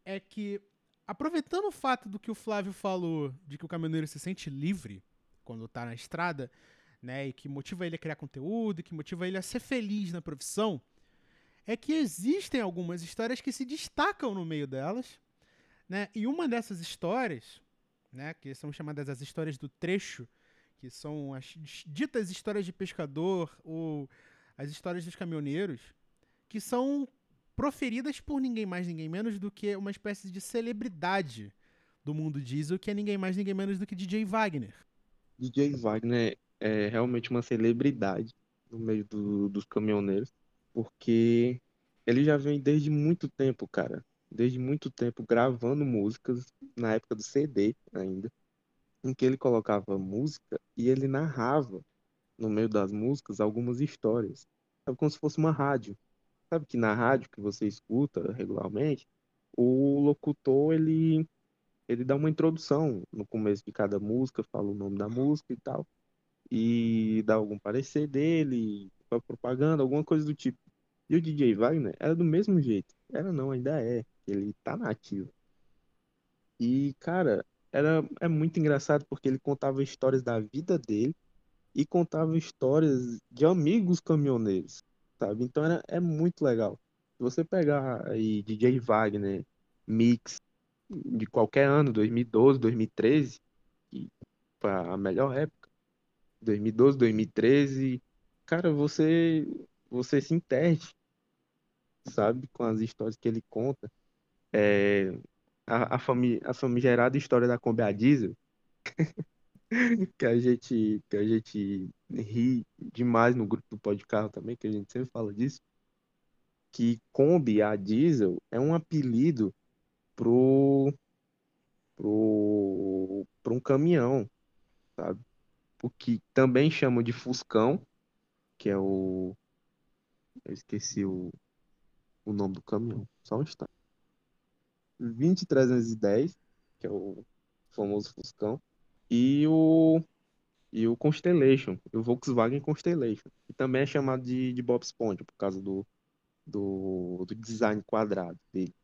é que aproveitando o fato do que o Flávio falou, de que o caminhoneiro se sente livre quando tá na estrada, né, e que motiva ele a criar conteúdo, que motiva ele a ser feliz na profissão, é que existem algumas histórias que se destacam no meio delas, né? E uma dessas histórias, né, que são chamadas as histórias do trecho, que são as ditas histórias de pescador ou as histórias dos caminhoneiros, que são proferidas por ninguém mais, ninguém menos do que uma espécie de celebridade do mundo diesel, que é ninguém mais, ninguém menos do que DJ Wagner. DJ Wagner é realmente uma celebridade no meio do, dos caminhoneiros, porque ele já vem desde muito tempo, cara. Desde muito tempo gravando músicas, na época do CD ainda, em que ele colocava música e ele narrava no meio das músicas algumas histórias. Sabe, como se fosse uma rádio. Sabe que na rádio que você escuta regularmente, o locutor ele ele dá uma introdução no começo de cada música, fala o nome da música e tal e dar algum parecer dele, para propaganda, alguma coisa do tipo. E o DJ Wagner era do mesmo jeito. Era não, ainda é. Ele tá nativo. E, cara, era, é muito engraçado porque ele contava histórias da vida dele e contava histórias de amigos caminhoneiros, sabe? Então era, é muito legal. Se você pegar aí DJ Wagner, Mix, de qualquer ano, 2012, 2013, que foi a melhor época, 2012, 2013, cara, você você se interde, sabe, com as histórias que ele conta. É, a, a, fami, a famigerada história da Kombi a Diesel, que a gente que a gente ri demais no grupo do Podcarro também, que a gente sempre fala disso, que Kombi a Diesel é um apelido pro pro, pro um caminhão, sabe? o que também chamam de Fuscão, que é o. Eu esqueci o, o nome do caminhão, só um instante. 20310, que é o famoso Fuscão, e o e o Constellation, o Volkswagen Constellation, que também é chamado de, de Bob Esponja por causa do, do, do design quadrado dele.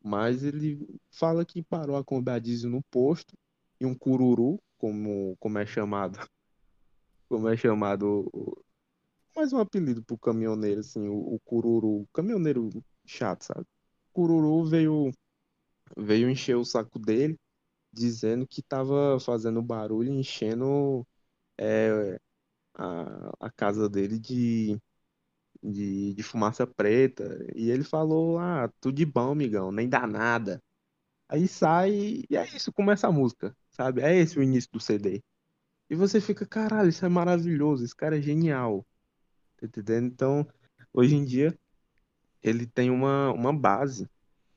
Mas ele fala que parou a a diesel no posto e um cururu, como, como é chamado, como é chamado, mais um apelido pro caminhoneiro, assim, o, o cururu, caminhoneiro chato, sabe? O cururu veio, veio encher o saco dele, dizendo que tava fazendo barulho, enchendo é, a, a casa dele de, de, de fumaça preta. E ele falou, ah, tudo de bom, amigão, nem dá nada. Aí sai e é isso, começa a música, sabe? É esse o início do CD. E você fica, caralho, isso é maravilhoso, esse cara é genial. Tá entendendo? Então, hoje em dia, ele tem uma, uma base,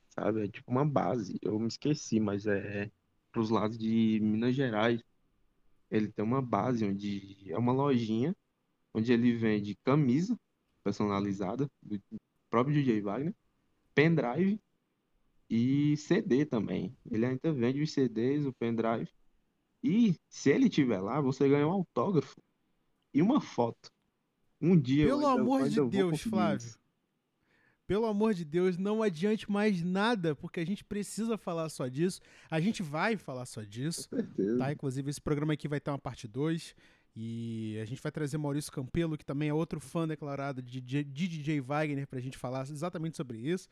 sabe? É tipo uma base. Eu me esqueci, mas é pros lados de Minas Gerais. Ele tem uma base onde é uma lojinha onde ele vende camisa personalizada do próprio DJ Wagner, pendrive e CD também. Ele ainda vende os CDs, o pendrive. E se ele estiver lá, você ganha um autógrafo e uma foto. Um dia. Pelo ainda, amor de Deus, Flávio. Isso. Pelo amor de Deus, não adiante mais nada, porque a gente precisa falar só disso. A gente vai falar só disso. Com certeza. Tá? Inclusive, esse programa aqui vai ter uma parte 2. E a gente vai trazer Maurício Campelo, que também é outro fã declarado de, de, de DJ Wagner, pra gente falar exatamente sobre isso.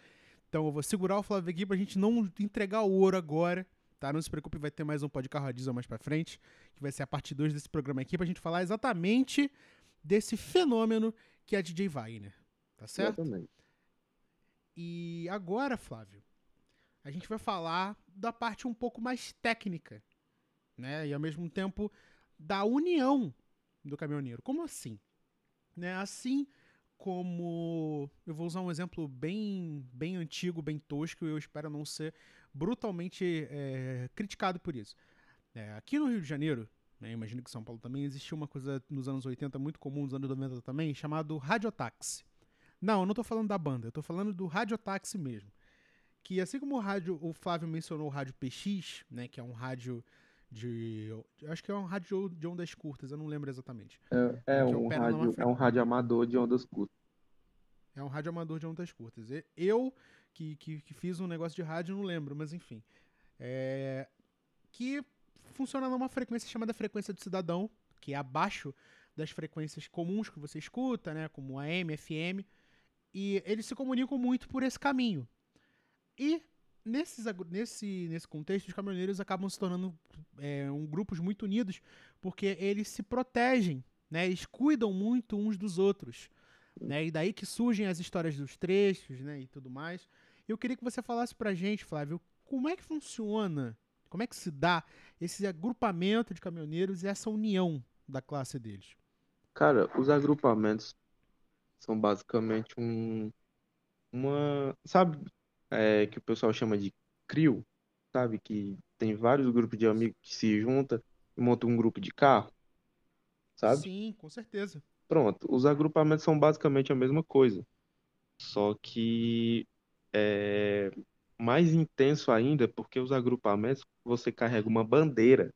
Então eu vou segurar o Flávio aqui pra gente não entregar o ouro agora, tá? Não se preocupe, vai ter mais um pó de carro a diesel mais pra frente, que vai ser a parte 2 desse programa aqui, pra gente falar exatamente desse fenômeno que é a DJ Wagner, tá certo? Exatamente. E agora, Flávio, a gente vai falar da parte um pouco mais técnica, né? E ao mesmo tempo da união do caminhoneiro. Como assim? Né? Assim como eu vou usar um exemplo bem bem antigo, bem tosco, e eu espero não ser brutalmente é, criticado por isso. É, aqui no Rio de Janeiro, né, imagino que em São Paulo também, existia uma coisa nos anos 80 muito comum, nos anos 90 também, chamado radiotáxi. Não, eu não estou falando da banda, eu estou falando do radiotáxi mesmo. Que assim como o rádio, o Flávio mencionou o rádio PX, né, que é um rádio de. Acho que é um rádio de ondas curtas, eu não lembro exatamente. É, é um, rádio, é um rádio amador de ondas curtas. É um rádio amador de ondas curtas. Eu, que, que, que fiz um negócio de rádio, não lembro, mas enfim. é, que funciona numa frequência chamada frequência do cidadão, que é abaixo das frequências comuns que você escuta, né, como AM, FM, e eles se comunicam muito por esse caminho. E nesses, nesse, nesse contexto, os caminhoneiros acabam se tornando é, um, grupos muito unidos, porque eles se protegem, né, eles cuidam muito uns dos outros. Né, e daí que surgem as histórias dos trechos né, e tudo mais. Eu queria que você falasse pra gente, Flávio, como é que funciona, como é que se dá esse agrupamento de caminhoneiros e essa união da classe deles? Cara, os agrupamentos são basicamente um. Uma. Sabe, é, que o pessoal chama de CRIO, sabe? Que tem vários grupos de amigos que se juntam e montam um grupo de carro, sabe? Sim, com certeza. Pronto, os agrupamentos são basicamente a mesma coisa, só que é mais intenso ainda porque os agrupamentos você carrega uma bandeira,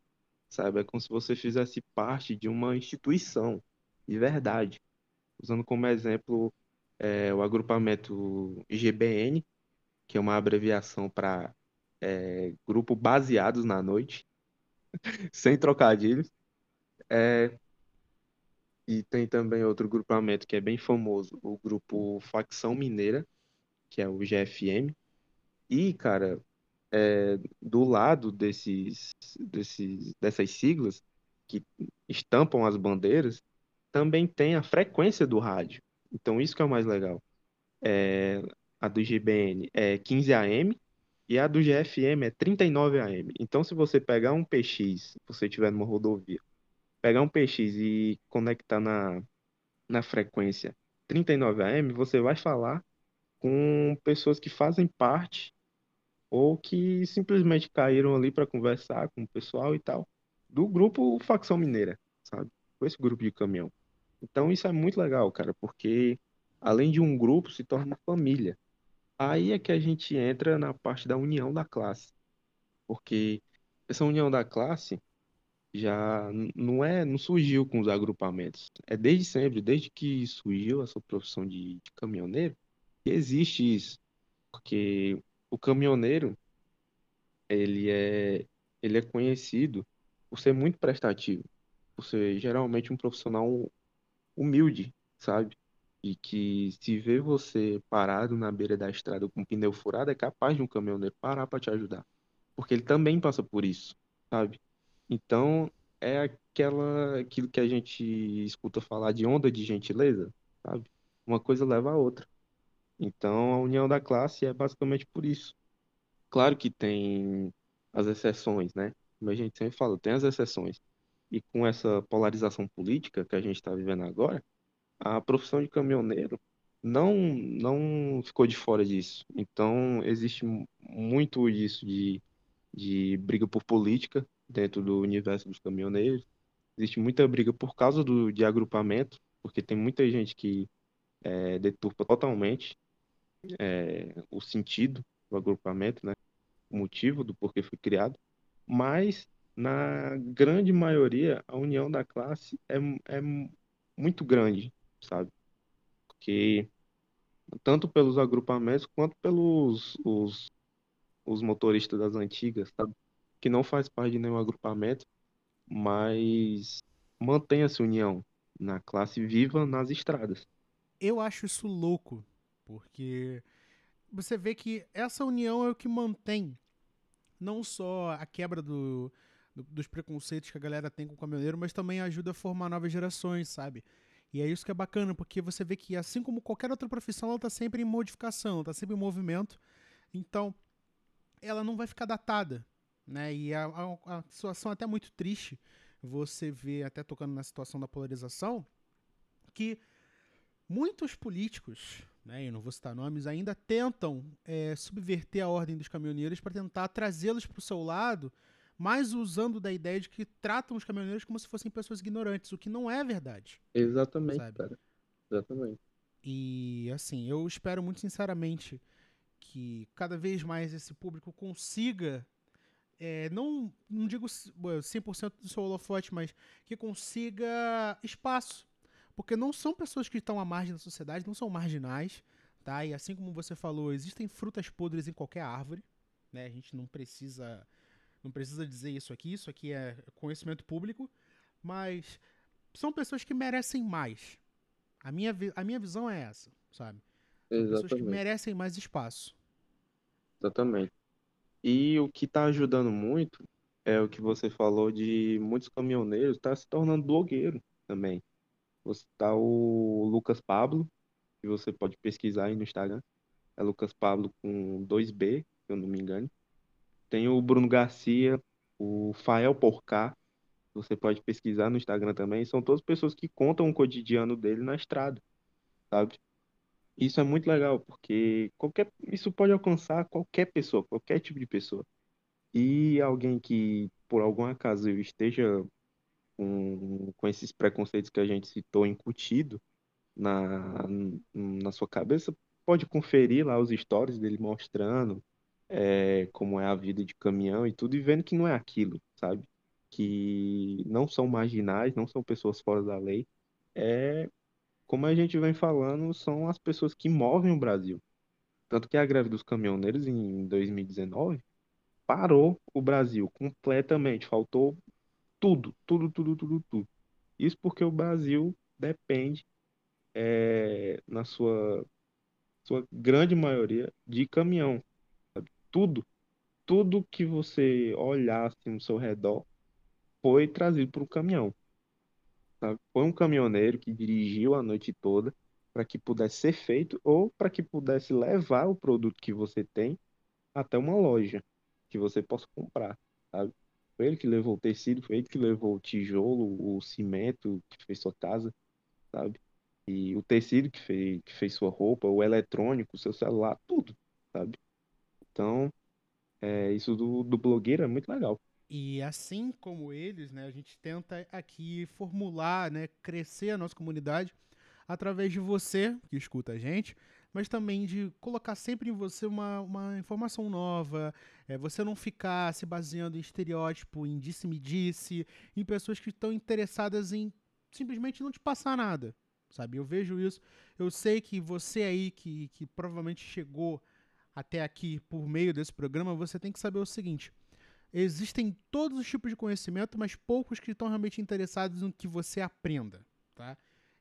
sabe? É como se você fizesse parte de uma instituição, de verdade. Usando como exemplo é, o agrupamento IGBN, que é uma abreviação para é, Grupo Baseados na Noite, sem trocadilhos. É, e tem também outro grupamento que é bem famoso, o grupo Facção Mineira, que é o GFM. E, cara, é, do lado desses, desses, dessas siglas que estampam as bandeiras, também tem a frequência do rádio. Então, isso que é o mais legal. É, a do GBN é 15 AM e a do GFM é 39 AM. Então, se você pegar um PX, se você estiver numa rodovia, pegar um PX e conectar na, na frequência 39 AM, você vai falar com pessoas que fazem parte ou que simplesmente caíram ali para conversar com o pessoal e tal, do grupo Facção Mineira, sabe? Com esse grupo de caminhão. Então, isso é muito legal, cara, porque além de um grupo, se torna família. Aí é que a gente entra na parte da união da classe. Porque essa união da classe já não é, não surgiu com os agrupamentos. É desde sempre, desde que surgiu essa profissão de, de caminhoneiro, que existe isso. Porque o caminhoneiro, ele é, ele é conhecido por ser muito prestativo, por ser geralmente um profissional humilde, sabe? e que se vê você parado na beira da estrada com o pneu furado, é capaz de um caminhoneiro parar para te ajudar. Porque ele também passa por isso, sabe? Então, é aquela aquilo que a gente escuta falar de onda de gentileza, sabe? Uma coisa leva a outra. Então, a união da classe é basicamente por isso. Claro que tem as exceções, né? Como a gente sempre fala, tem as exceções. E com essa polarização política que a gente está vivendo agora, a profissão de caminhoneiro não não ficou de fora disso. Então, existe muito isso de, de briga por política dentro do universo dos caminhoneiros. Existe muita briga por causa do, de agrupamento, porque tem muita gente que é, deturpa totalmente é, o sentido do agrupamento, né? o motivo do porquê foi criado. Mas, na grande maioria, a união da classe é, é muito grande sabe? Porque tanto pelos agrupamentos quanto pelos os, os motoristas das antigas, sabe? Que não faz parte de nenhum agrupamento, mas mantém essa união na classe viva nas estradas. Eu acho isso louco, porque você vê que essa união é o que mantém não só a quebra do, do, dos preconceitos que a galera tem com o caminhoneiro, mas também ajuda a formar novas gerações, sabe? E é isso que é bacana, porque você vê que, assim como qualquer outra profissão, ela está sempre em modificação, está sempre em movimento. Então, ela não vai ficar datada. Né? E a, a, a situação é até muito triste. Você vê, até tocando na situação da polarização, que muitos políticos, né, eu não vou citar nomes, ainda tentam é, subverter a ordem dos caminhoneiros para tentar trazê-los para o seu lado mas usando da ideia de que tratam os caminhoneiros como se fossem pessoas ignorantes, o que não é verdade. Exatamente, sabe? cara. Exatamente. E assim, eu espero muito sinceramente que cada vez mais esse público consiga, é, não, não digo 100% do seu holofote, mas que consiga espaço. Porque não são pessoas que estão à margem da sociedade, não são marginais, tá? E assim como você falou, existem frutas podres em qualquer árvore, né? A gente não precisa não precisa dizer isso aqui, isso aqui é conhecimento público, mas são pessoas que merecem mais. A minha, a minha visão é essa, sabe? São Exatamente. pessoas que merecem mais espaço. Exatamente. E o que está ajudando muito é o que você falou de muitos caminhoneiros tá se tornando blogueiro também. Tá o Lucas Pablo, que você pode pesquisar aí no Instagram. É Lucas Pablo com 2B, se eu não me engano. Tem o Bruno Garcia, o Fael Porcá, você pode pesquisar no Instagram também. São todas pessoas que contam o cotidiano dele na estrada, sabe? Isso é muito legal, porque qualquer, isso pode alcançar qualquer pessoa, qualquer tipo de pessoa. E alguém que, por algum acaso, esteja com, com esses preconceitos que a gente citou incutido na, na sua cabeça, pode conferir lá os stories dele mostrando é, como é a vida de caminhão e tudo, e vendo que não é aquilo, sabe? Que não são marginais, não são pessoas fora da lei. É, como a gente vem falando, são as pessoas que movem o Brasil. Tanto que a greve dos caminhoneiros em 2019 parou o Brasil completamente. Faltou tudo, tudo, tudo, tudo, tudo. Isso porque o Brasil depende, é, na sua, sua grande maioria, de caminhão. sabe? Tudo, tudo que você olhasse no seu redor foi trazido por um caminhão. sabe? Foi um caminhoneiro que dirigiu a noite toda para que pudesse ser feito ou para que pudesse levar o produto que você tem até uma loja que você possa comprar, sabe? Foi ele que levou o tecido, foi ele que levou o tijolo, o cimento que fez sua casa, sabe? E o tecido que fez, que fez sua roupa, o eletrônico, o seu celular, tudo, sabe? Então, é, isso do, do blogueiro é muito legal. E assim como eles, né, a gente tenta aqui formular, né, crescer a nossa comunidade através de você que escuta a gente, mas também de colocar sempre em você uma, uma informação nova, é, você não ficar se baseando em estereótipo, em disse-me-disse, em pessoas que estão interessadas em simplesmente não te passar nada, sabe? Eu vejo isso, eu sei que você aí que, que provavelmente chegou até aqui por meio desse programa, você tem que saber o seguinte: existem todos os tipos de conhecimento, mas poucos que estão realmente interessados no que você aprenda, tá?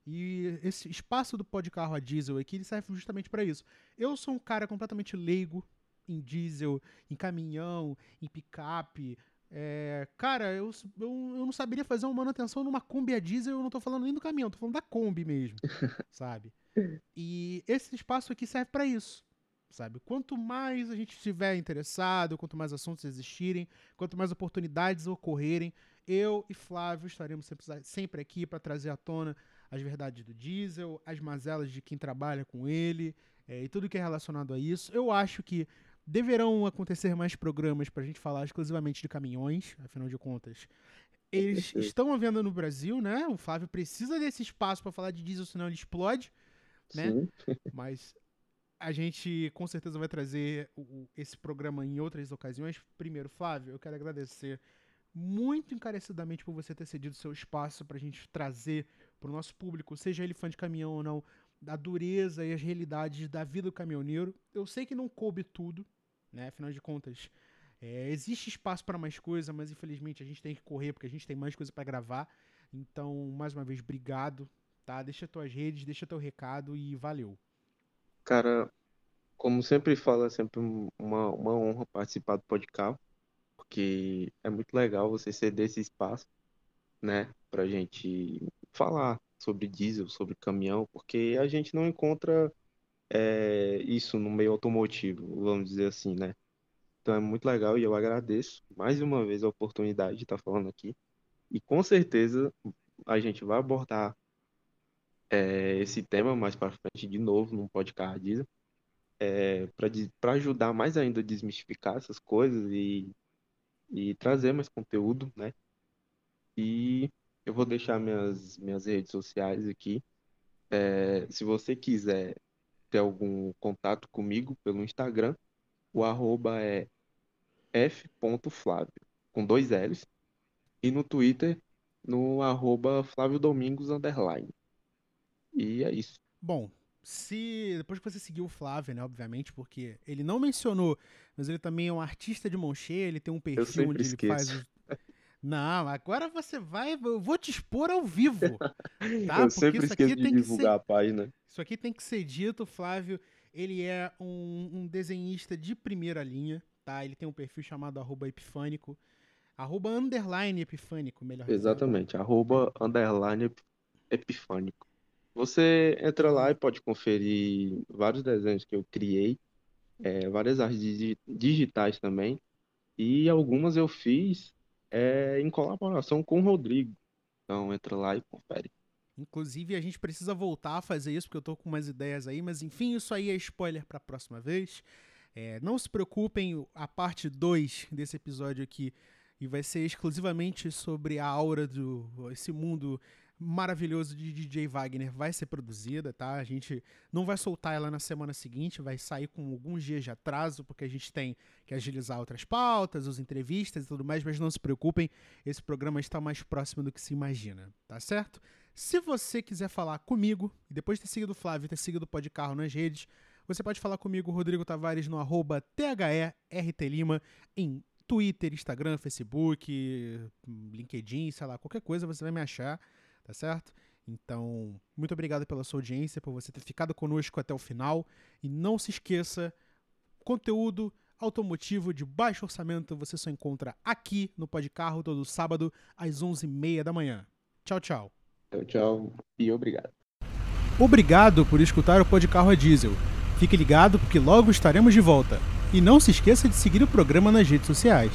E esse espaço do pó de carro a diesel aqui ele serve justamente para isso. Eu sou um cara completamente leigo em diesel, em caminhão, em picape. É, cara, eu, eu, eu, não saberia fazer uma manutenção numa Kombi a diesel, eu não tô falando nem do caminhão, tô falando da Kombi mesmo, sabe? E esse espaço aqui serve para isso, sabe? Quanto mais a gente estiver interessado, quanto mais assuntos existirem, quanto mais oportunidades ocorrerem, eu e Flávio estaremos sempre, sempre aqui para trazer à tona as verdades do diesel, as mazelas de quem trabalha com ele é, e tudo que é relacionado a isso. Eu acho que deverão acontecer mais programas para a gente falar exclusivamente de caminhões, afinal de contas. Eles estão à venda no Brasil, né? O Flávio precisa desse espaço para falar de diesel, senão ele explode, né? Mas a gente com certeza vai trazer esse programa em outras ocasiões. Primeiro, Flávio, eu quero agradecer muito encarecidamente por você ter cedido seu espaço para a gente trazer para o nosso público, seja ele fã de caminhão ou não, da dureza e as realidades da vida do caminhoneiro. Eu sei que não coube tudo, né? Afinal de contas, é, existe espaço para mais coisa, mas infelizmente a gente tem que correr porque a gente tem mais coisa para gravar. Então, mais uma vez, obrigado, tá? Deixa tuas redes, deixa teu recado e valeu. Cara, como sempre falo, é sempre uma, uma honra participar do podcast, porque é muito legal você ceder esse espaço, né, pra gente falar sobre diesel, sobre caminhão, porque a gente não encontra é, isso no meio automotivo, vamos dizer assim, né? Então é muito legal e eu agradeço mais uma vez a oportunidade de estar falando aqui. E com certeza a gente vai abordar é, esse tema mais para frente de novo num podcast diesel, é, para ajudar mais ainda a desmistificar essas coisas e, e trazer mais conteúdo, né? E eu vou deixar minhas, minhas redes sociais aqui. É, se você quiser ter algum contato comigo pelo Instagram, o arroba é f.flávio, com dois L's. E no Twitter, no arroba Flávio Domingos underline. E é isso. Bom, se depois que você seguiu o Flávio, né, obviamente, porque ele não mencionou, mas ele também é um artista de mão cheia, ele tem um perfil onde esqueço. ele faz os... Não, agora você vai, eu vou te expor ao vivo, tá? Eu Porque sempre isso aqui esqueço de tem que divulgar ser, a página. isso aqui tem que ser dito, Flávio, ele é um, um desenhista de primeira linha, tá? Ele tem um perfil chamado arroba epifânico, arroba underline epifânico, melhor dizendo. Exatamente, arroba underline ep- epifânico. Você entra lá e pode conferir vários desenhos que eu criei, é, várias artes digi- digitais também, e algumas eu fiz é, em colaboração com o Rodrigo. Então entra lá e confere. Inclusive, a gente precisa voltar a fazer isso, porque eu tô com umas ideias aí, mas enfim, isso aí é spoiler pra próxima vez. É, não se preocupem, a parte 2 desse episódio aqui e vai ser exclusivamente sobre a aura do esse mundo maravilhoso de DJ Wagner vai ser produzida, tá? A gente não vai soltar ela na semana seguinte, vai sair com alguns dias de atraso, porque a gente tem que agilizar outras pautas, as entrevistas e tudo mais, mas não se preocupem, esse programa está mais próximo do que se imagina, tá certo? Se você quiser falar comigo, e depois de ter seguido o Flávio ter seguido o Podcarro nas redes, você pode falar comigo, Rodrigo Tavares, no arroba THERTLima, em Twitter, Instagram, Facebook, LinkedIn, sei lá, qualquer coisa você vai me achar, tá certo? Então, muito obrigado pela sua audiência, por você ter ficado conosco até o final. E não se esqueça, conteúdo automotivo de baixo orçamento você só encontra aqui no Podcarro todo sábado às 11h30 da manhã. Tchau, tchau. Tchau, tchau e obrigado. Obrigado por escutar o Podcarro a Diesel. Fique ligado porque logo estaremos de volta. E não se esqueça de seguir o programa nas redes sociais.